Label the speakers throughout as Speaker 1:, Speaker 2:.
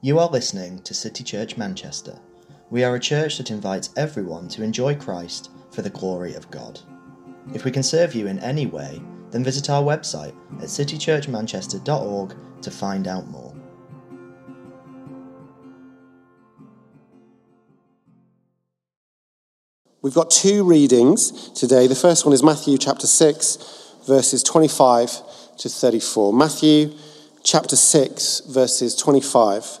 Speaker 1: You are listening to City Church Manchester. We are a church that invites everyone to enjoy Christ for the glory of God. If we can serve you in any way, then visit our website at citychurchmanchester.org to find out more.
Speaker 2: We've got two readings today. The first one is Matthew chapter 6, verses 25 to 34. Matthew chapter 6, verses 25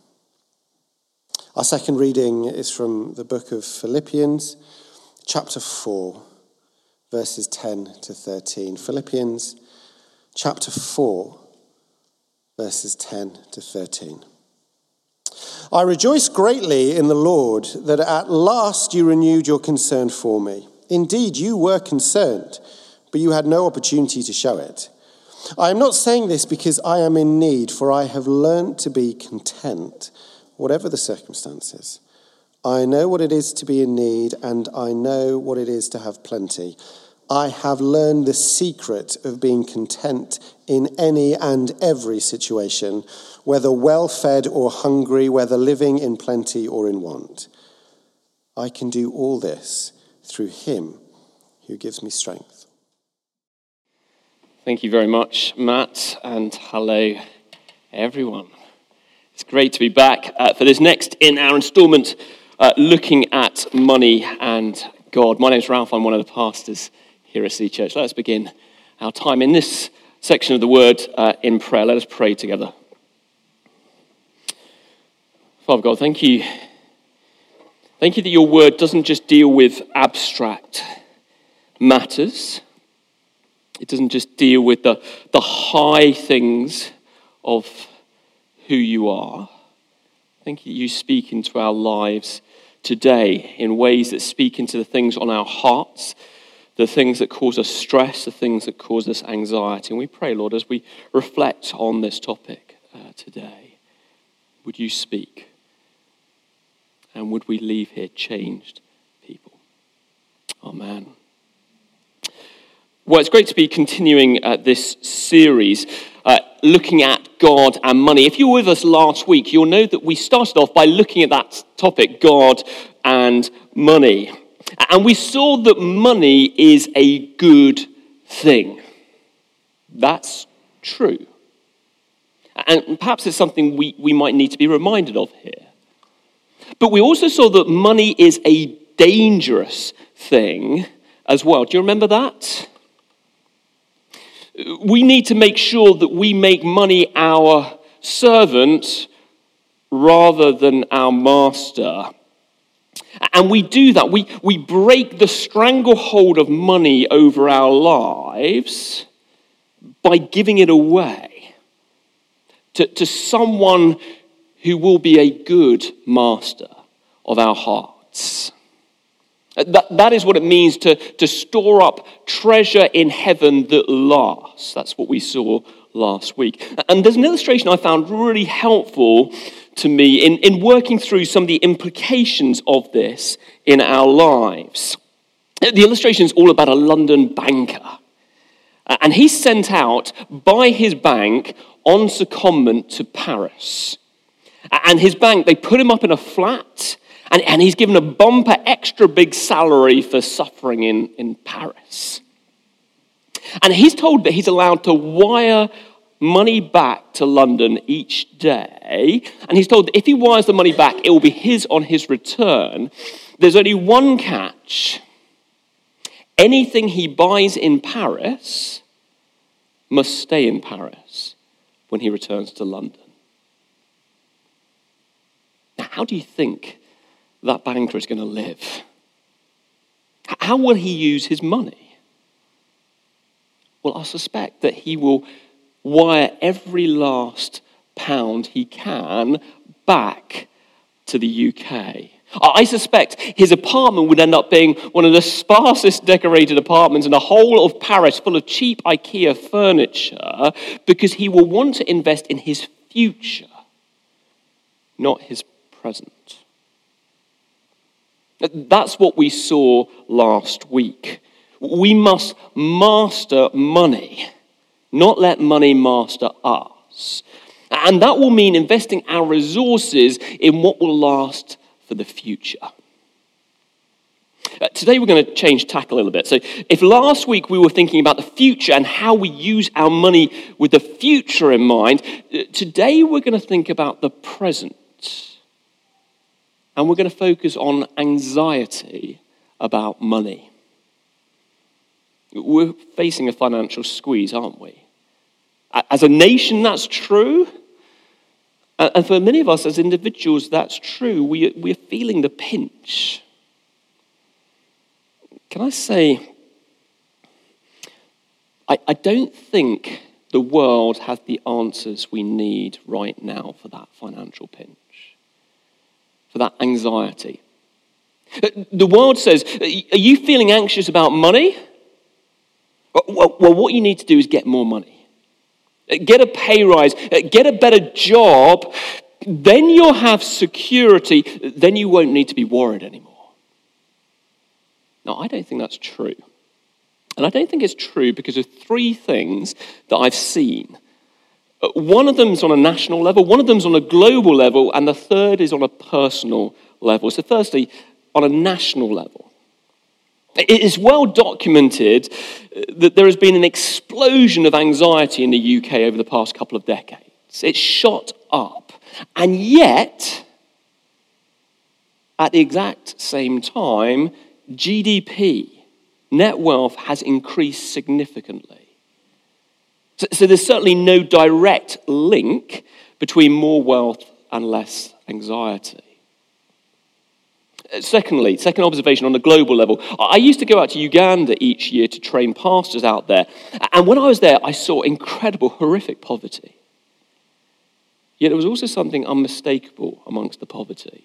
Speaker 2: Our second reading is from the book of Philippians, chapter 4, verses 10 to 13. Philippians, chapter 4, verses 10 to 13. I rejoice greatly in the Lord that at last you renewed your concern for me. Indeed, you were concerned, but you had no opportunity to show it. I am not saying this because I am in need, for I have learned to be content whatever the circumstances. I know what it is to be in need, and I know what it is to have plenty. I have learned the secret of being content in any and every situation, whether well fed or hungry, whether living in plenty or in want. I can do all this through Him who gives me strength.
Speaker 3: Thank you very much, Matt, and hello, everyone. It's great to be back uh, for this next in our installment uh, looking at money and God. My name is Ralph. I'm one of the pastors here at Sea Church. Let us begin our time in this section of the word uh, in prayer. Let us pray together. Father God, thank you. Thank you that your word doesn't just deal with abstract matters. It doesn't just deal with the, the high things of who you are. I think you speak into our lives today in ways that speak into the things on our hearts, the things that cause us stress, the things that cause us anxiety. And we pray, Lord, as we reflect on this topic uh, today, would you speak? And would we leave here changed people? Amen. Well, it's great to be continuing uh, this series uh, looking at God and money. If you were with us last week, you'll know that we started off by looking at that topic, God and money. And we saw that money is a good thing. That's true. And perhaps it's something we, we might need to be reminded of here. But we also saw that money is a dangerous thing as well. Do you remember that? We need to make sure that we make money our servant rather than our master. And we do that. We, we break the stranglehold of money over our lives by giving it away to, to someone who will be a good master of our hearts. Uh, that, that is what it means to, to store up treasure in heaven that lasts. That's what we saw last week. And there's an illustration I found really helpful to me in, in working through some of the implications of this in our lives. Uh, the illustration is all about a London banker. Uh, and he's sent out by his bank on secondment to Paris. And his bank, they put him up in a flat, and, and he's given a bumper extra big salary for suffering in, in Paris. And he's told that he's allowed to wire money back to London each day. And he's told that if he wires the money back, it will be his on his return. There's only one catch anything he buys in Paris must stay in Paris when he returns to London. Now, how do you think that banker is going to live? How will he use his money? Well, I suspect that he will wire every last pound he can back to the UK. I suspect his apartment would end up being one of the sparsest decorated apartments in the whole of Paris, full of cheap IKEA furniture, because he will want to invest in his future, not his present. That's what we saw last week. We must master money, not let money master us. And that will mean investing our resources in what will last for the future. Uh, today we're going to change tack a little bit. So, if last week we were thinking about the future and how we use our money with the future in mind, uh, today we're going to think about the present. And we're going to focus on anxiety about money. We're facing a financial squeeze, aren't we? As a nation, that's true. And for many of us as individuals, that's true. We, we're feeling the pinch. Can I say, I, I don't think the world has the answers we need right now for that financial pinch, for that anxiety. Uh, the world says, Are you feeling anxious about money? Well, what you need to do is get more money uh, get a pay rise, uh, get a better job, then you'll have security. Then you won't need to be worried anymore. Now, I don't think that's true. And I don't think it's true because of three things that I've seen. One of them's on a national level, one of them's on a global level, and the third is on a personal level. So, firstly, on a national level. It is well documented uh, that there has been an explosion of anxiety in the UK over the past couple of decades. It's shot up. And yet, at the exact same time, GDP, net wealth, has increased significantly. So, so there's certainly no direct link between more wealth and less anxiety. Uh, secondly, second observation on a global level. I used to go out to Uganda each year to train pastors out there. And when I was there, I saw incredible, horrific poverty. Yet there was also something unmistakable amongst the poverty.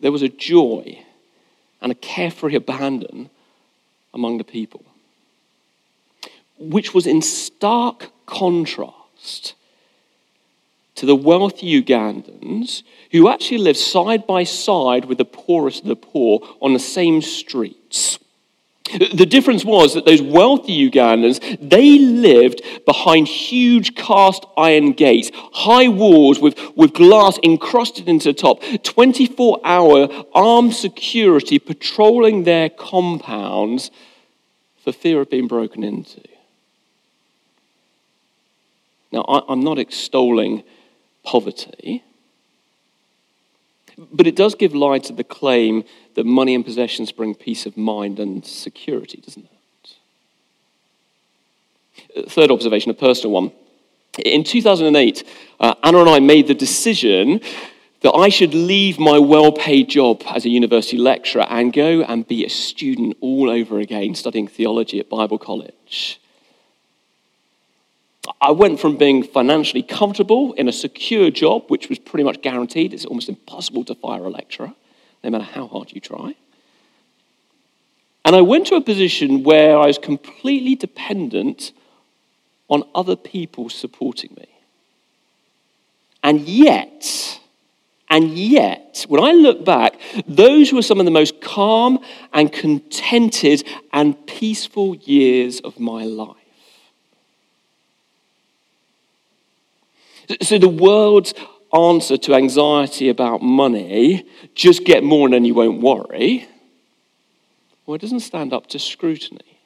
Speaker 3: There was a joy and a carefree abandon among the people, which was in stark contrast to the wealthy Ugandans who actually lived side by side with the poorest of the poor on the same streets. The difference was that those wealthy Ugandans, they lived behind huge cast iron gates, high walls with, with glass encrusted into the top, 24 hour armed security patrolling their compounds for fear of being broken into. Now, I'm not extolling poverty. But it does give lie to the claim that money and possessions bring peace of mind and security, doesn't it? Third observation, a personal one. In 2008, uh, Anna and I made the decision that I should leave my well paid job as a university lecturer and go and be a student all over again, studying theology at Bible College. I went from being financially comfortable in a secure job, which was pretty much guaranteed. It's almost impossible to fire a lecturer, no matter how hard you try. And I went to a position where I was completely dependent on other people supporting me. And yet, and yet, when I look back, those were some of the most calm and contented and peaceful years of my life. So the world's answer to anxiety about money, just get more and then you won't worry, well, it doesn't stand up to scrutiny.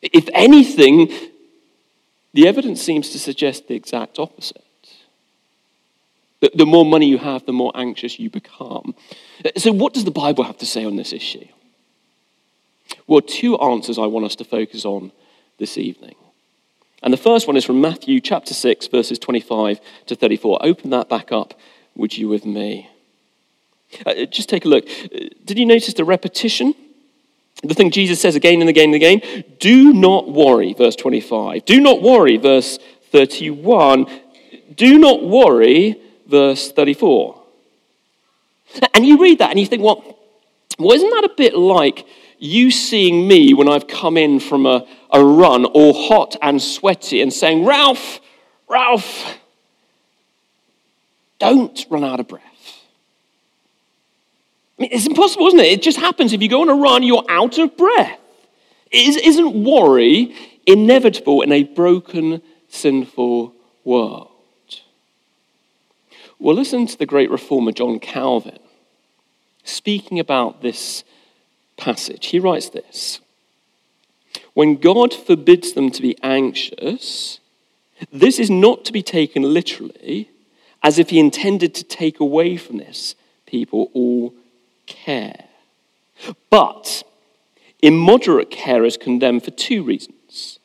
Speaker 3: If anything, the evidence seems to suggest the exact opposite. The more money you have, the more anxious you become. So, what does the Bible have to say on this issue? Well, two answers I want us to focus on this evening. And the first one is from Matthew chapter 6, verses 25 to 34. Open that back up, would you, with me? Uh, just take a look. Uh, did you notice the repetition? The thing Jesus says again and again and again do not worry, verse 25. Do not worry, verse 31. Do not worry, verse 34. And you read that and you think, well, well isn't that a bit like you seeing me when I've come in from a, a run, all hot and sweaty, and saying, Ralph, Ralph, don't run out of breath. I mean, it's impossible, isn't it? It just happens. If you go on a run, you're out of breath. Isn't worry inevitable in a broken, sinful world? Well, listen to the great reformer John Calvin speaking about this passage. He writes this When God forbids them to be anxious, this is not to be taken literally, as if he intended to take away from this people all care. But immoderate care is condemned for two reasons.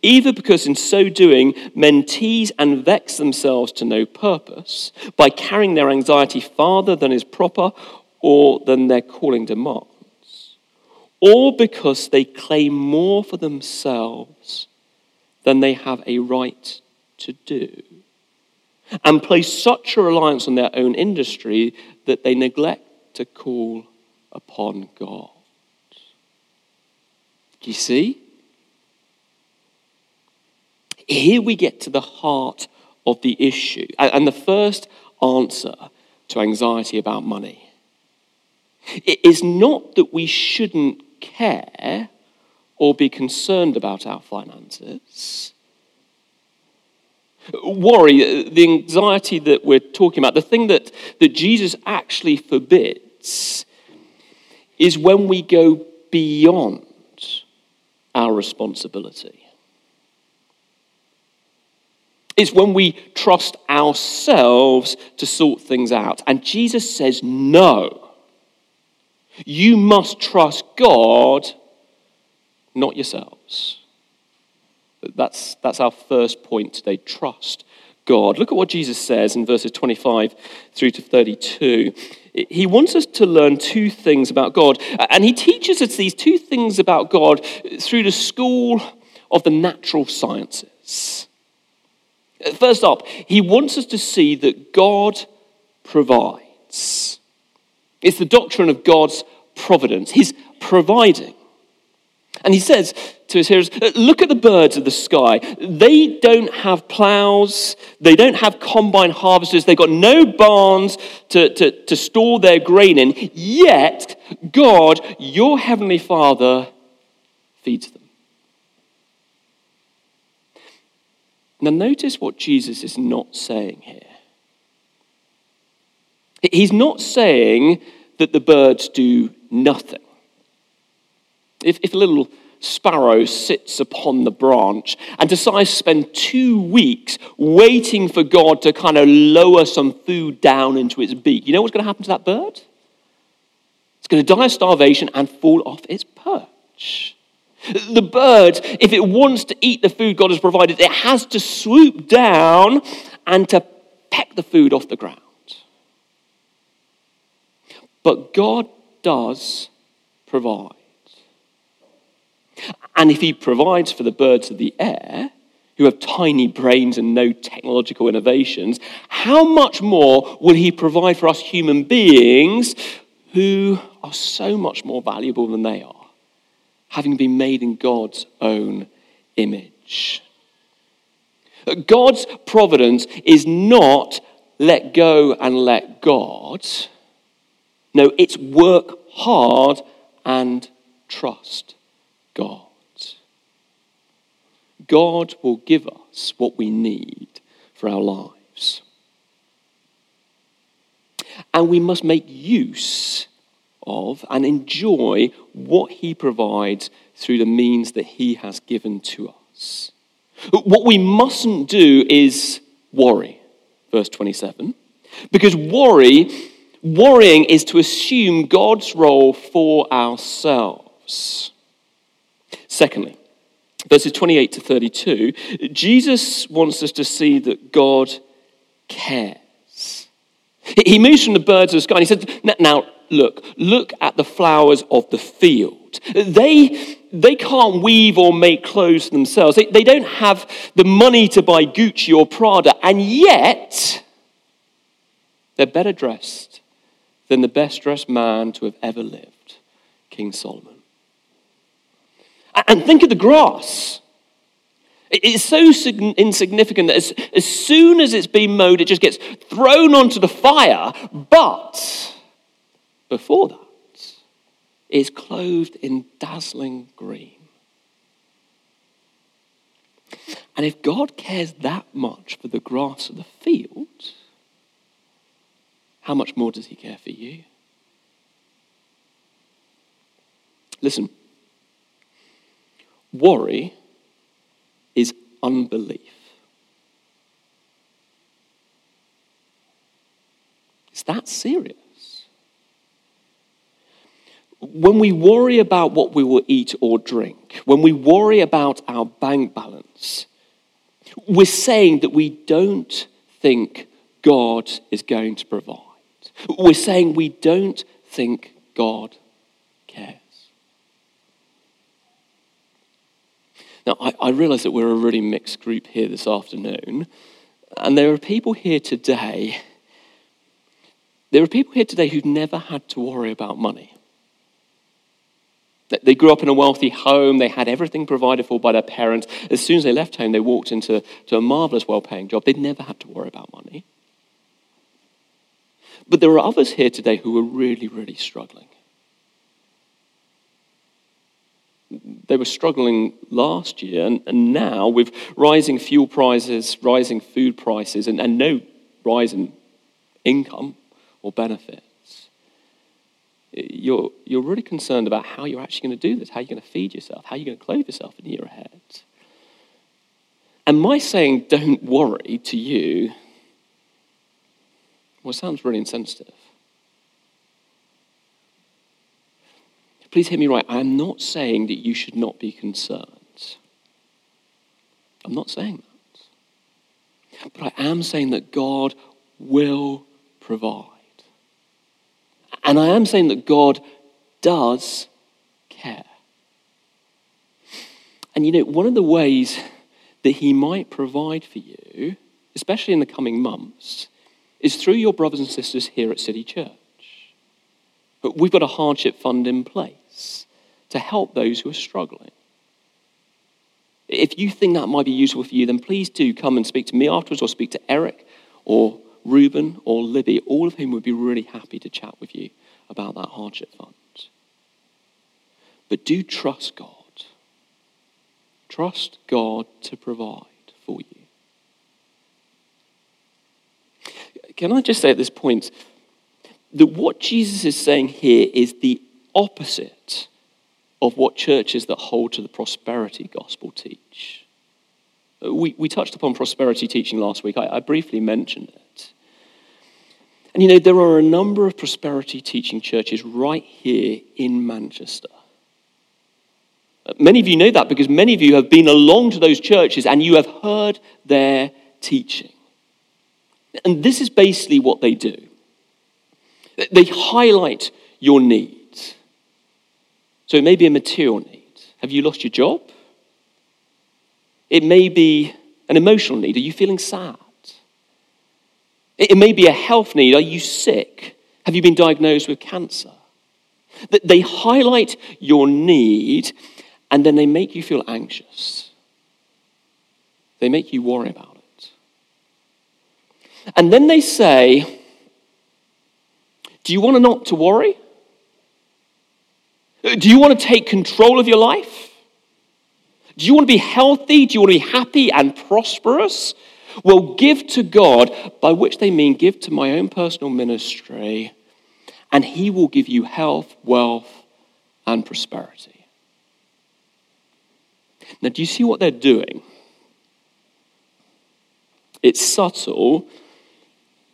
Speaker 3: Either because in so doing, men tease and vex themselves to no purpose by carrying their anxiety farther than is proper or than their calling demands or because they claim more for themselves than they have a right to do, and place such a reliance on their own industry that they neglect to call upon God. Do you see? Here we get to the heart of the issue, and the first answer to anxiety about money. It is not that we shouldn't care or be concerned about our finances. Worry, uh, the anxiety that we're talking about, the thing that, that Jesus actually forbids, is when we go beyond our responsibility. It's when we trust ourselves to sort things out. And Jesus says, no. You must trust God, not yourselves. That's, that's our first point today trust God. Look at what Jesus says in verses 25 through to 32. He wants us to learn two things about God, and he teaches us these two things about God through the school of the natural sciences. First up, he wants us to see that God provides. It's the doctrine of God's providence, His providing. And he says to his hearers, uh, Look at the birds of the sky. They don't have plows, they don't have combine harvesters, they've got no barns to, to, to store their grain in. Yet, God, your heavenly Father, feeds them. Now, notice what Jesus is not saying here. He's not saying that the birds do nothing. If, if a little sparrow sits upon the branch and decides to spend two weeks waiting for God to kind of lower some food down into its beak, you know what's going to happen to that bird? It's going to die of starvation and fall off its perch. The bird, if it wants to eat the food God has provided, it has to swoop down and to peck the food off the ground. But God does provide. And if He provides for the birds of the air, who have tiny brains and no technological innovations, how much more will He provide for us human beings who are so much more valuable than they are, having been made in God's own image? God's providence is not let go and let God. No, it's work hard and trust God. God will give us what we need for our lives. And we must make use of and enjoy what He provides through the means that He has given to us. What we mustn't do is worry, verse 27, because worry, worrying is to assume God's role for ourselves. Secondly, verses 28 to 32, Jesus wants us to see that God cares. He moves from the birds of the sky and he says, Now, look, look at the flowers of the field. They, they can't weave or make clothes themselves, they, they don't have the money to buy Gucci or Prada, and yet they're better dressed than the best dressed man to have ever lived, King Solomon. And think of the grass. It's so insignificant that as, as soon as it's been mowed, it just gets thrown onto the fire. But before that, it's clothed in dazzling green. And if God cares that much for the grass of the field, how much more does He care for you? Listen. Worry is unbelief. It's that serious. When we worry about what we will eat or drink, when we worry about our bank balance, we're saying that we don't think God is going to provide. We're saying we don't think God cares. Now, I, I realize that we're a really mixed group here this afternoon, and there are people here today. There are people here today who've never had to worry about money. They grew up in a wealthy home. They had everything provided for by their parents. As soon as they left home, they walked into to a marvelous, well paying job. They'd never had to worry about money. But there are others here today who are really, really struggling. they were struggling last year, and, and, now with rising fuel prices, rising food prices, and, and no rise in income or benefits, you're, you're really concerned about how you're actually going to do this, how you're going to feed yourself, how you're going to clothe yourself in the year ahead. And my saying, don't worry to you, well, it sounds really insensitive. Please hear me right. I am not saying that you should not be concerned. I'm not saying that. But I am saying that God will provide. And I am saying that God does care. And you know, one of the ways that He might provide for you, especially in the coming months, is through your brothers and sisters here at City Church. But we've got a hardship fund in place to help those who are struggling. If you think that might be useful for you, then please do come and speak to me afterwards or speak to Eric or Reuben or Libby, all of whom would be really happy to chat with you about that hardship fund. But do trust God. Trust God to provide for you. Can I just say at this point that what Jesus is saying here is the opposite of what churches that hold to the prosperity gospel teach. We, we touched upon prosperity teaching last week. I, I briefly mentioned it. And you know, there are a number of prosperity teaching churches right here in Manchester. Uh, many of you know that because many of you have been along to those churches and you have heard their teaching. And this is basically what they do they highlight your needs. So it may be a material need. Have you lost your job? It may be an emotional need. Are you feeling sad? It may be a health need. Are you sick? Have you been diagnosed with cancer? They highlight your need and then they make you feel anxious. They make you worry about And then they say, Do you want to not to worry? Do you want to take control of your life? Do you want to be healthy? Do you want to be happy and prosperous? Well, give to God, by which they mean give to my own personal ministry, and He will give you health, wealth, and prosperity. Now, do you see what they're doing? It's subtle,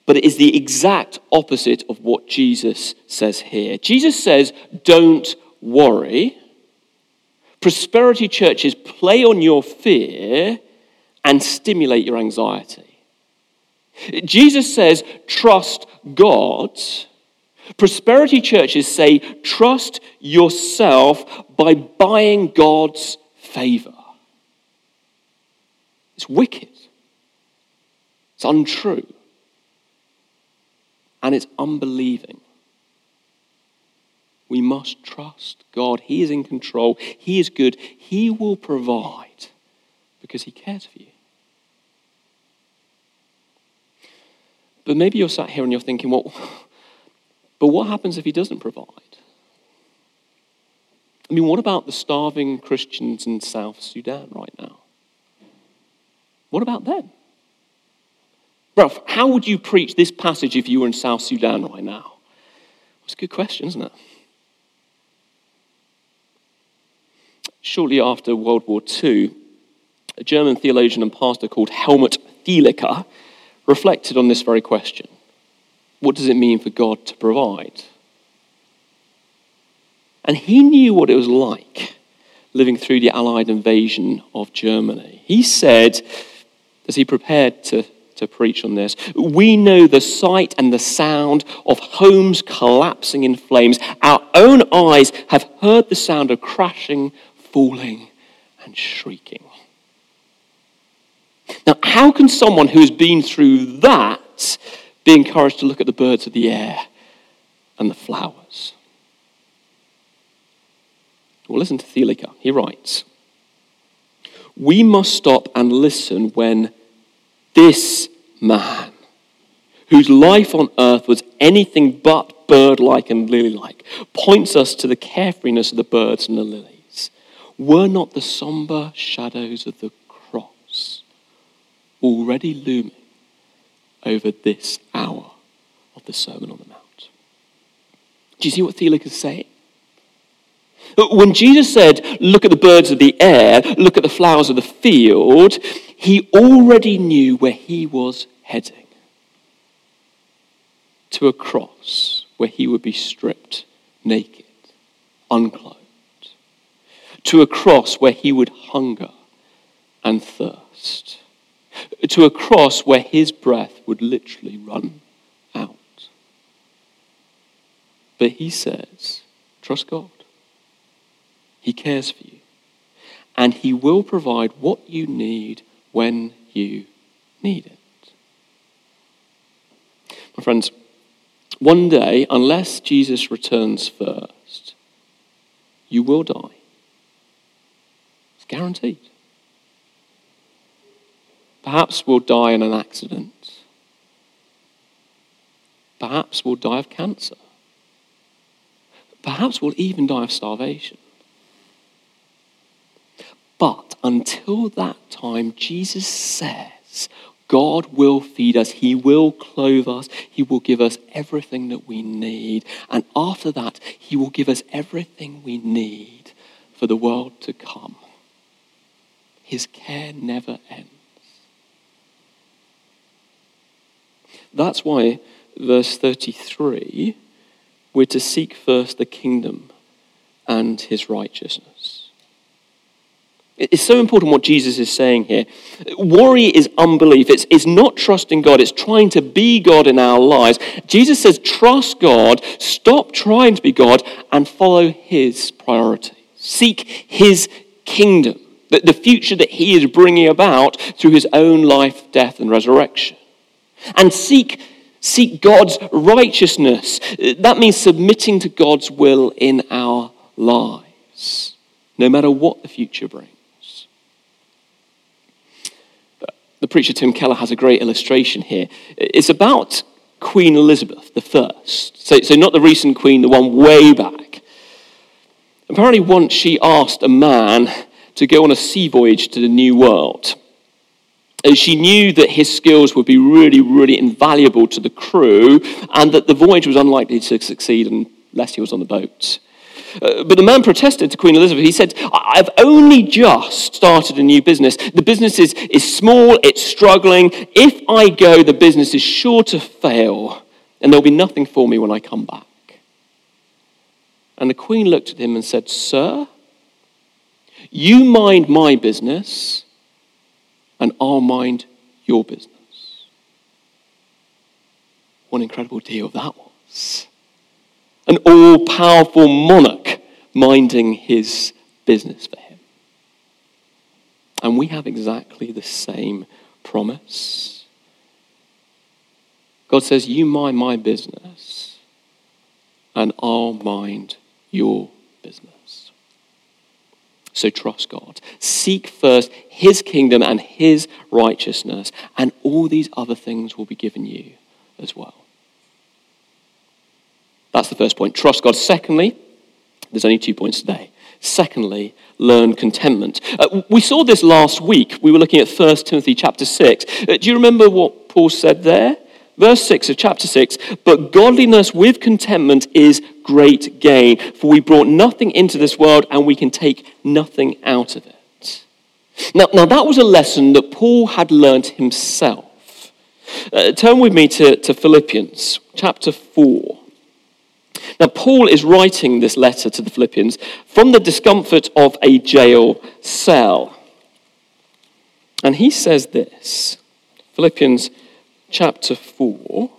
Speaker 3: but it is the exact opposite of what Jesus says here. Jesus says, Don't worry. Prosperity churches play on your fear and stimulate your anxiety. Jesus says, trust God. Prosperity churches say, trust yourself by buying God's favor. It's wicked. It's untrue. And it's unbelieving. We must trust God. He is in control. He is good. He will provide because He cares for you. But maybe you're sat here and you're thinking, well, but what happens if He doesn't provide? I mean, what about the starving Christians in South Sudan right now? What about them? Ralph, how would you preach this passage if you were in South Sudan right now? It's a good question, isn't it? shortly after World War II, a German theologian and pastor called Helmut Thielicke reflected on this very question What does it mean for God to provide? And he knew what it was like living through the Allied invasion of Germany. He said, as he prepared to, to preach on this, we know the sight and the sound of homes collapsing in flames. Our own eyes have heard the sound of crashing falling and shrieking. Now, how can someone who has been through that be encouraged to look at the birds of the air and the flowers? Well, listen to Thielicke. He writes We must stop and listen when this man, whose life on earth was anything but bird like and lily like, points us to the carefreeness of the birds and the lilies were not the somber shadows of the cross already looming over this hour of the Sermon on the Mount? Do you see what Thielicke is saying? When Jesus said, Look at the birds of the air, look at the flowers of the field, he already knew where he was heading to a cross where he would be stripped naked, unclothed to a cross where he would hunger and thirst, to a cross where his breath would literally run out. But he says, trust God. He cares for you. And he will provide what you need when you need it. My friends, one day, unless Jesus returns first, you will die. It's guaranteed. Perhaps we'll die in an accident. Perhaps we'll die of cancer. Perhaps we'll even die of starvation. But until that time, Jesus says, God will feed us. He will clothe us. He will give us everything that we need. And after that, He will give us everything we need for the world to come. His care never ends. That's why, verse 33, we're to seek first the kingdom and his righteousness. It's so important what Jesus is saying here. Worry is unbelief. It's, it's not trusting God. It's trying to be God in our lives. Jesus says, trust God, stop trying to be God, and follow his priority. Seek his kingdom the, the future that he is bringing about through his own life, death, and resurrection. And seek, seek God's righteousness. That means submitting to God's will in our lives, no matter what the future brings. But the preacher Tim Keller has a great illustration here. It's about Queen Elizabeth I. So, so not the recent queen, the one way back. Apparently, once she asked a man to go on a sea voyage to the New World. And she knew that his skills would be really, really invaluable to the crew and that the voyage was unlikely to succeed unless he was on the boat. Uh, but the man protested to Queen Elizabeth. He said, I've only just started a new business. The business is, is small, it's struggling. If I go, the business is sure to fail, and there'll be nothing for me when I come back. And the Queen looked at him and said, Sir, you mind my business, and I'll mind your business. What an incredible deal that was. An all powerful monarch minding his business for him. And we have exactly the same promise. God says, You mind my business, and I'll mind your business. So trust God. Seek first his kingdom and his righteousness, and all these other things will be given you as well. That's the first point. Trust God. Secondly, there's only two points today. Secondly, learn contentment. Uh, we saw this last week. We were looking at 1 Timothy chapter 6. Uh, do you remember what Paul said there? Verse 6 of chapter 6 But godliness with contentment is great gain, for we brought nothing into this world and we can take nothing out of it. Now, now that was a lesson that Paul had learned himself. Uh, turn with me to, to Philippians chapter 4. Now, Paul is writing this letter to the Philippians from the discomfort of a jail cell. And he says this Philippians chapter 4,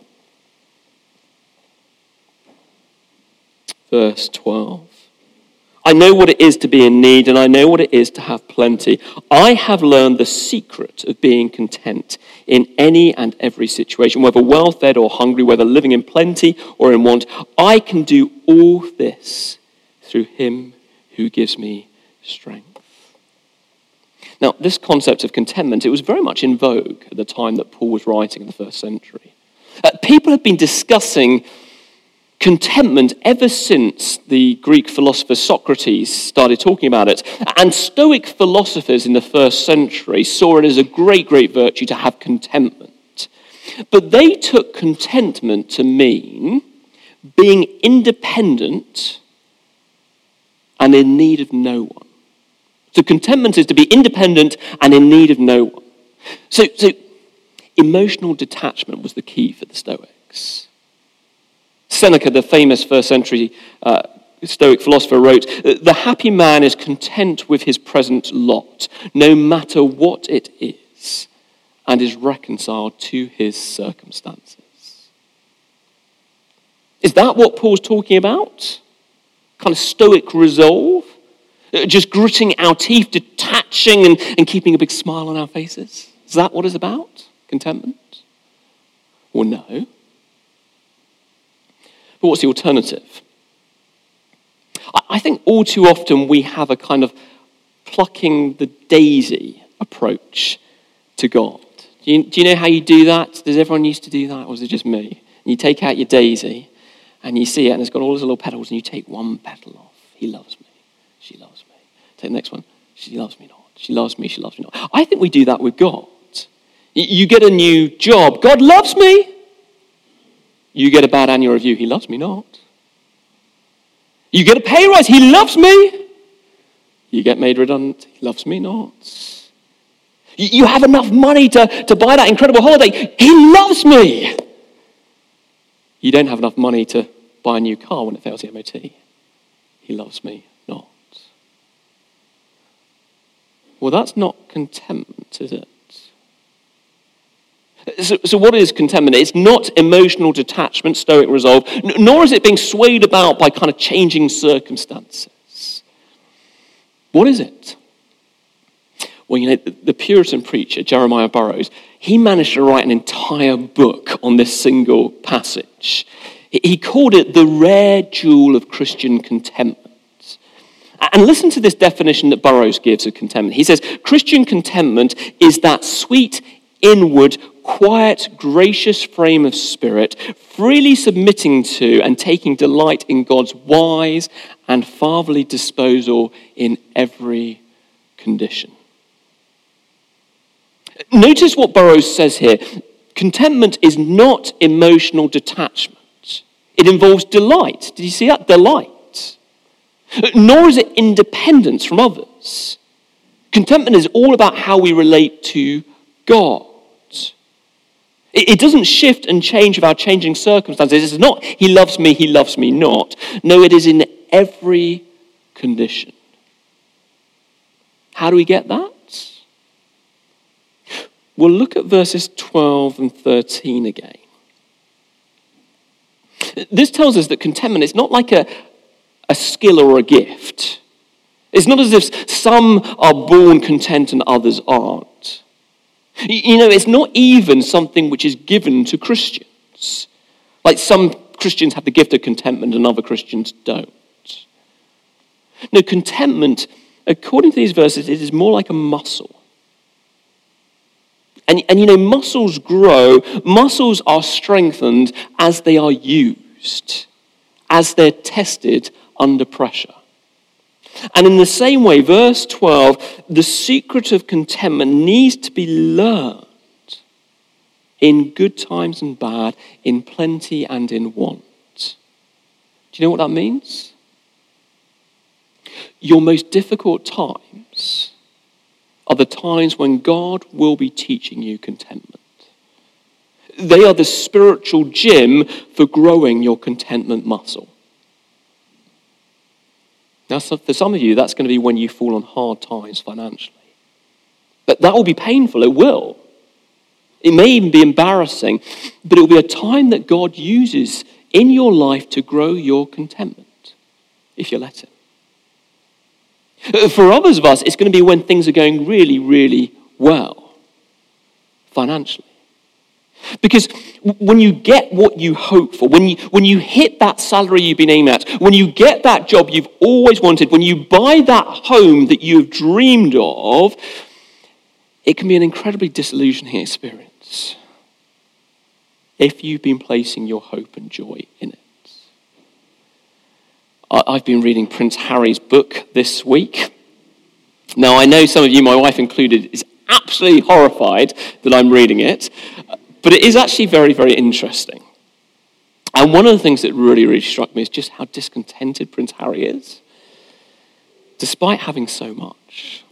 Speaker 3: verse 12. I know what it is to be in need, and I know what it is to have plenty. I have learned the secret of being content in any and every situation, whether well fed or hungry, whether living in plenty or in want. I can do all this through Him who gives me strength. Now, this concept of contentment, it was very much in vogue at the time that Paul was writing in the first century. Uh, people had been discussing contentment ever since the Greek philosopher Socrates started talking about it. And Stoic philosophers in the first century saw it as a great, great virtue to have contentment. But they took contentment to mean being independent and in need of no one. So contentment is to be independent and in need of no one. So, so emotional detachment was the key for the Stoics. Seneca, the famous first century uh, Stoic philosopher, wrote The happy man is content with his present lot, no matter what it is, and is reconciled to his circumstances. Is that what Paul's talking about? Kind of Stoic resolve? Uh, just gritting our teeth, detaching, and, and keeping a big smile on our faces? Is that what it's about? Contentment? Well, no? But what's the alternative? I think all too often we have a kind of plucking the daisy approach to God. Do you, do you, know how you do that? Does everyone used to do that, or is it just me? And you take out your daisy and you see it, and it's got all those little petals, and you take one petal off. He loves me. She loves me. Take the next one. She loves me not. She loves me. She loves me not. I think we do that with God. You get a new job. God loves me. You get a bad annual review. He loves me not. You get a pay rise. He loves me. You get made redundant. He loves me not. You have enough money to, to buy that incredible holiday. He loves me. You don't have enough money to buy a new car when it fails the MOT. He loves me not. Well, that's not contempt, is it? So, so, what is contentment? It's not emotional detachment, stoic resolve, nor is it being swayed about by kind of changing circumstances. What is it? Well, you know, the Puritan preacher, Jeremiah Burroughs, he managed to write an entire book on this single passage. He called it the rare jewel of Christian contentment. And listen to this definition that Burroughs gives of contentment. He says, Christian contentment is that sweet inward, quiet, gracious frame of spirit, freely submitting to and taking delight in God's wise and fatherly disposal in every condition. Notice what Burroughs says here. Contentment is not emotional detachment. It involves delight. Did you see that? Delight. Nor is it independence from others. Contentment is all about how we relate to God. It doesn't shift and change with our changing circumstances. It's not, He loves me, He loves me not. No, it is in every condition. How do we get that? Well, look at verses 12 and 13 again. This tells us that contentment is not like a, a skill or a gift. It's not as if some are born content and others aren't. You know, it's not even something which is given to Christians. Like some Christians have the gift of contentment and other Christians don't. No, contentment, according to these verses, it is more like a muscle. And, and you know, muscles grow, muscles are strengthened as they are used, as they're tested under pressure. And in the same way, verse 12, the secret of contentment needs to be learned in good times and bad, in plenty and in want. Do you know what that means? Your most difficult times are the times when God will be teaching you contentment. They are the spiritual gym for growing your contentment muscle. Now, for some of you, that's going to be when you fall on hard times financially. But that will be painful, it will. It may even be embarrassing, but it will be a time that God uses in your life to grow your contentment, if you let Him. For others of us, it's going to be when things are going really, really well financially. Because when you get what you hope for, when you, when you hit that salary you've been aiming at, when you get that job you've always wanted, when you buy that home that you've dreamed of, it can be an incredibly disillusioning experience if you've been placing your hope and joy in it. I've been reading Prince Harry's book this week. Now, I know some of you, my wife included, is absolutely horrified that I'm reading it. But it is actually very, very interesting. And one of the things that really, really struck me is just how discontented Prince Harry is, despite having so much.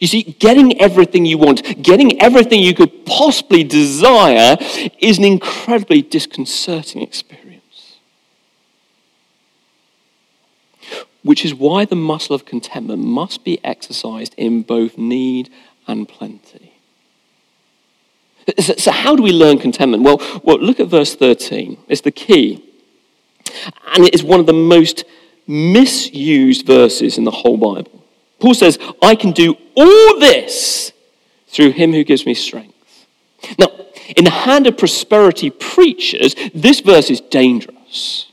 Speaker 3: You see, getting everything you want, getting everything you could possibly desire, is an incredibly disconcerting experience. Which is why the muscle of contentment must be exercised in both need and plenty. So, how do we learn contentment? Well, well, look at verse 13. It's the key. And it is one of the most misused verses in the whole Bible. Paul says, I can do all this through him who gives me strength. Now, in the hand of prosperity preachers, this verse is dangerous.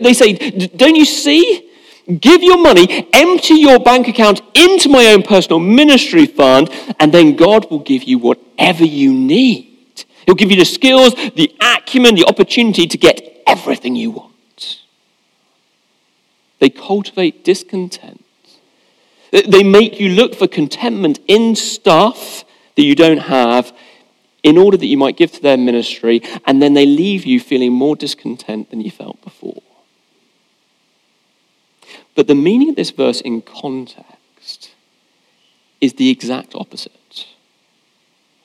Speaker 3: They say, Don't you see? Give your money, empty your bank account into my own personal ministry fund, and then God will give you whatever you need. He'll give you the skills, the acumen, the opportunity to get everything you want. They cultivate discontent. They make you look for contentment in stuff that you don't have in order that you might give to their ministry, and then they leave you feeling more discontent than you felt before. But the meaning of this verse in context is the exact opposite.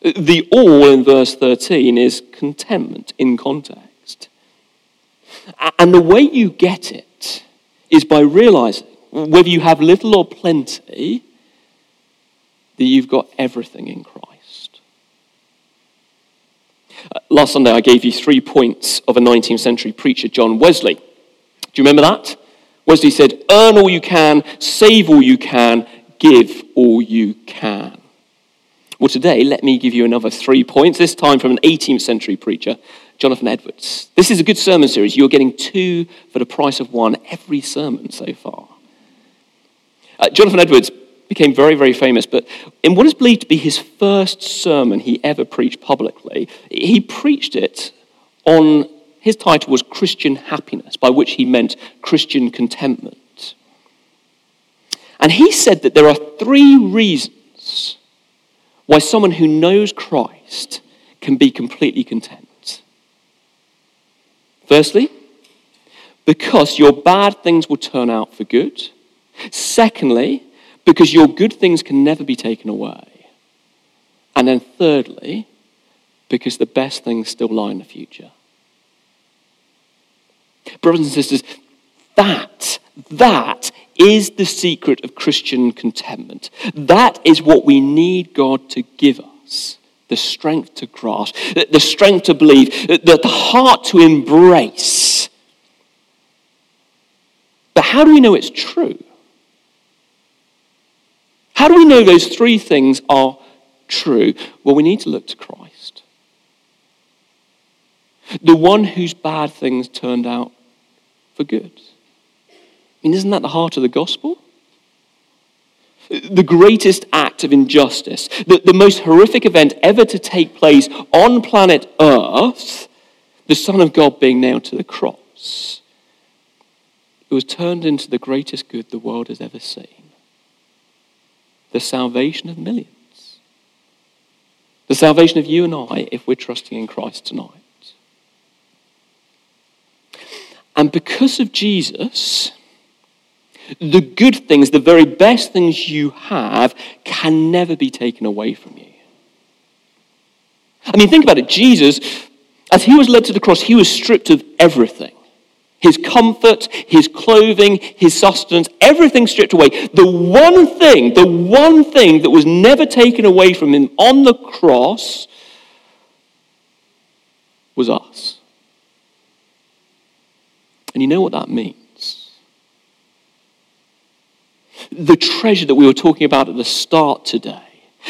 Speaker 3: The all in verse 13 is contentment in context. And the way you get it is by realizing, whether you have little or plenty, that you've got everything in Christ. Uh, last Sunday, I gave you three points of a 19th century preacher, John Wesley. Do you remember that? Wesley said, Earn all you can, save all you can, give all you can. Well, today, let me give you another three points, this time from an 18th century preacher, Jonathan Edwards. This is a good sermon series. You're getting two for the price of one every sermon so far. Uh, Jonathan Edwards became very, very famous. But in what is believed to be his first sermon he ever preached publicly, he preached it on his title was Christian Happiness, by which he meant Christian contentment. And he said that there are three reasons why someone who knows Christ can be completely content. Firstly, because your bad things will turn out for good. Secondly, because your good things can never be taken away. And then thirdly, because the best things still lie in the future. Brothers and sisters, that, that is the secret of Christian contentment. That is what we need God to give us the strength to grasp, the strength to believe, the heart to embrace. But how do we know it's true? How do we know those three things are true? Well, we need to look to Christ. The one whose bad things turned out for good. I mean, isn't that the heart of the gospel? The greatest act of injustice, the, the most horrific event ever to take place on planet Earth, the Son of God being nailed to the cross, it was turned into the greatest good the world has ever seen the salvation of millions. The salvation of you and I if we're trusting in Christ tonight. And because of Jesus, the good things, the very best things you have, can never be taken away from you. I mean, think about it. Jesus, as he was led to the cross, he was stripped of everything his comfort, his clothing, his sustenance, everything stripped away. The one thing, the one thing that was never taken away from him on the cross was us. And you know what that means? The treasure that we were talking about at the start today,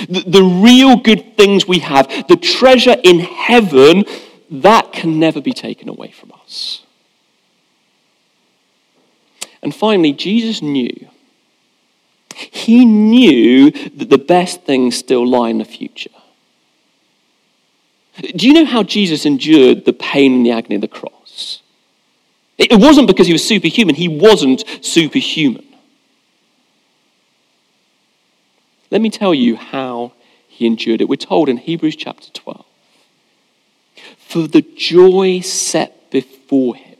Speaker 3: the, the real good things we have, the treasure in heaven, that can never be taken away from us. And finally, Jesus knew. He knew that the best things still lie in the future. Do you know how Jesus endured the pain and the agony of the cross? It wasn't because he was superhuman, he wasn't superhuman. Let me tell you how he endured it. We're told in Hebrews chapter 12 For the joy set before him,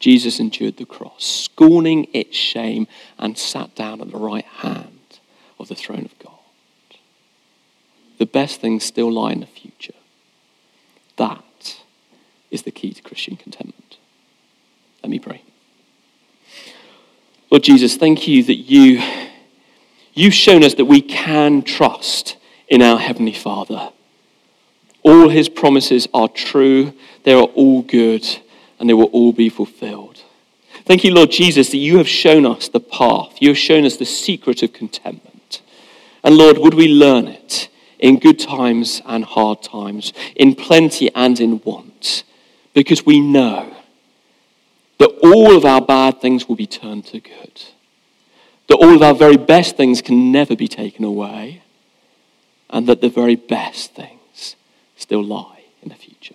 Speaker 3: Jesus endured the cross, scorning its shame, and sat down at the right hand of the throne of God. The best things still lie in the future. That is the key to Christian contentment. Let me pray. Lord Jesus, thank you that you, you've shown us that we can trust in our Heavenly Father. All his promises are true, they are all good, and they will all be fulfilled. Thank you, Lord Jesus, that you have shown us the path. You have shown us the secret of contentment. And Lord, would we learn it in good times and hard times, in plenty and in want, because we know that all of our bad things will be turned to good, that all of our very best things can never be taken away, and that the very best things still lie in the future.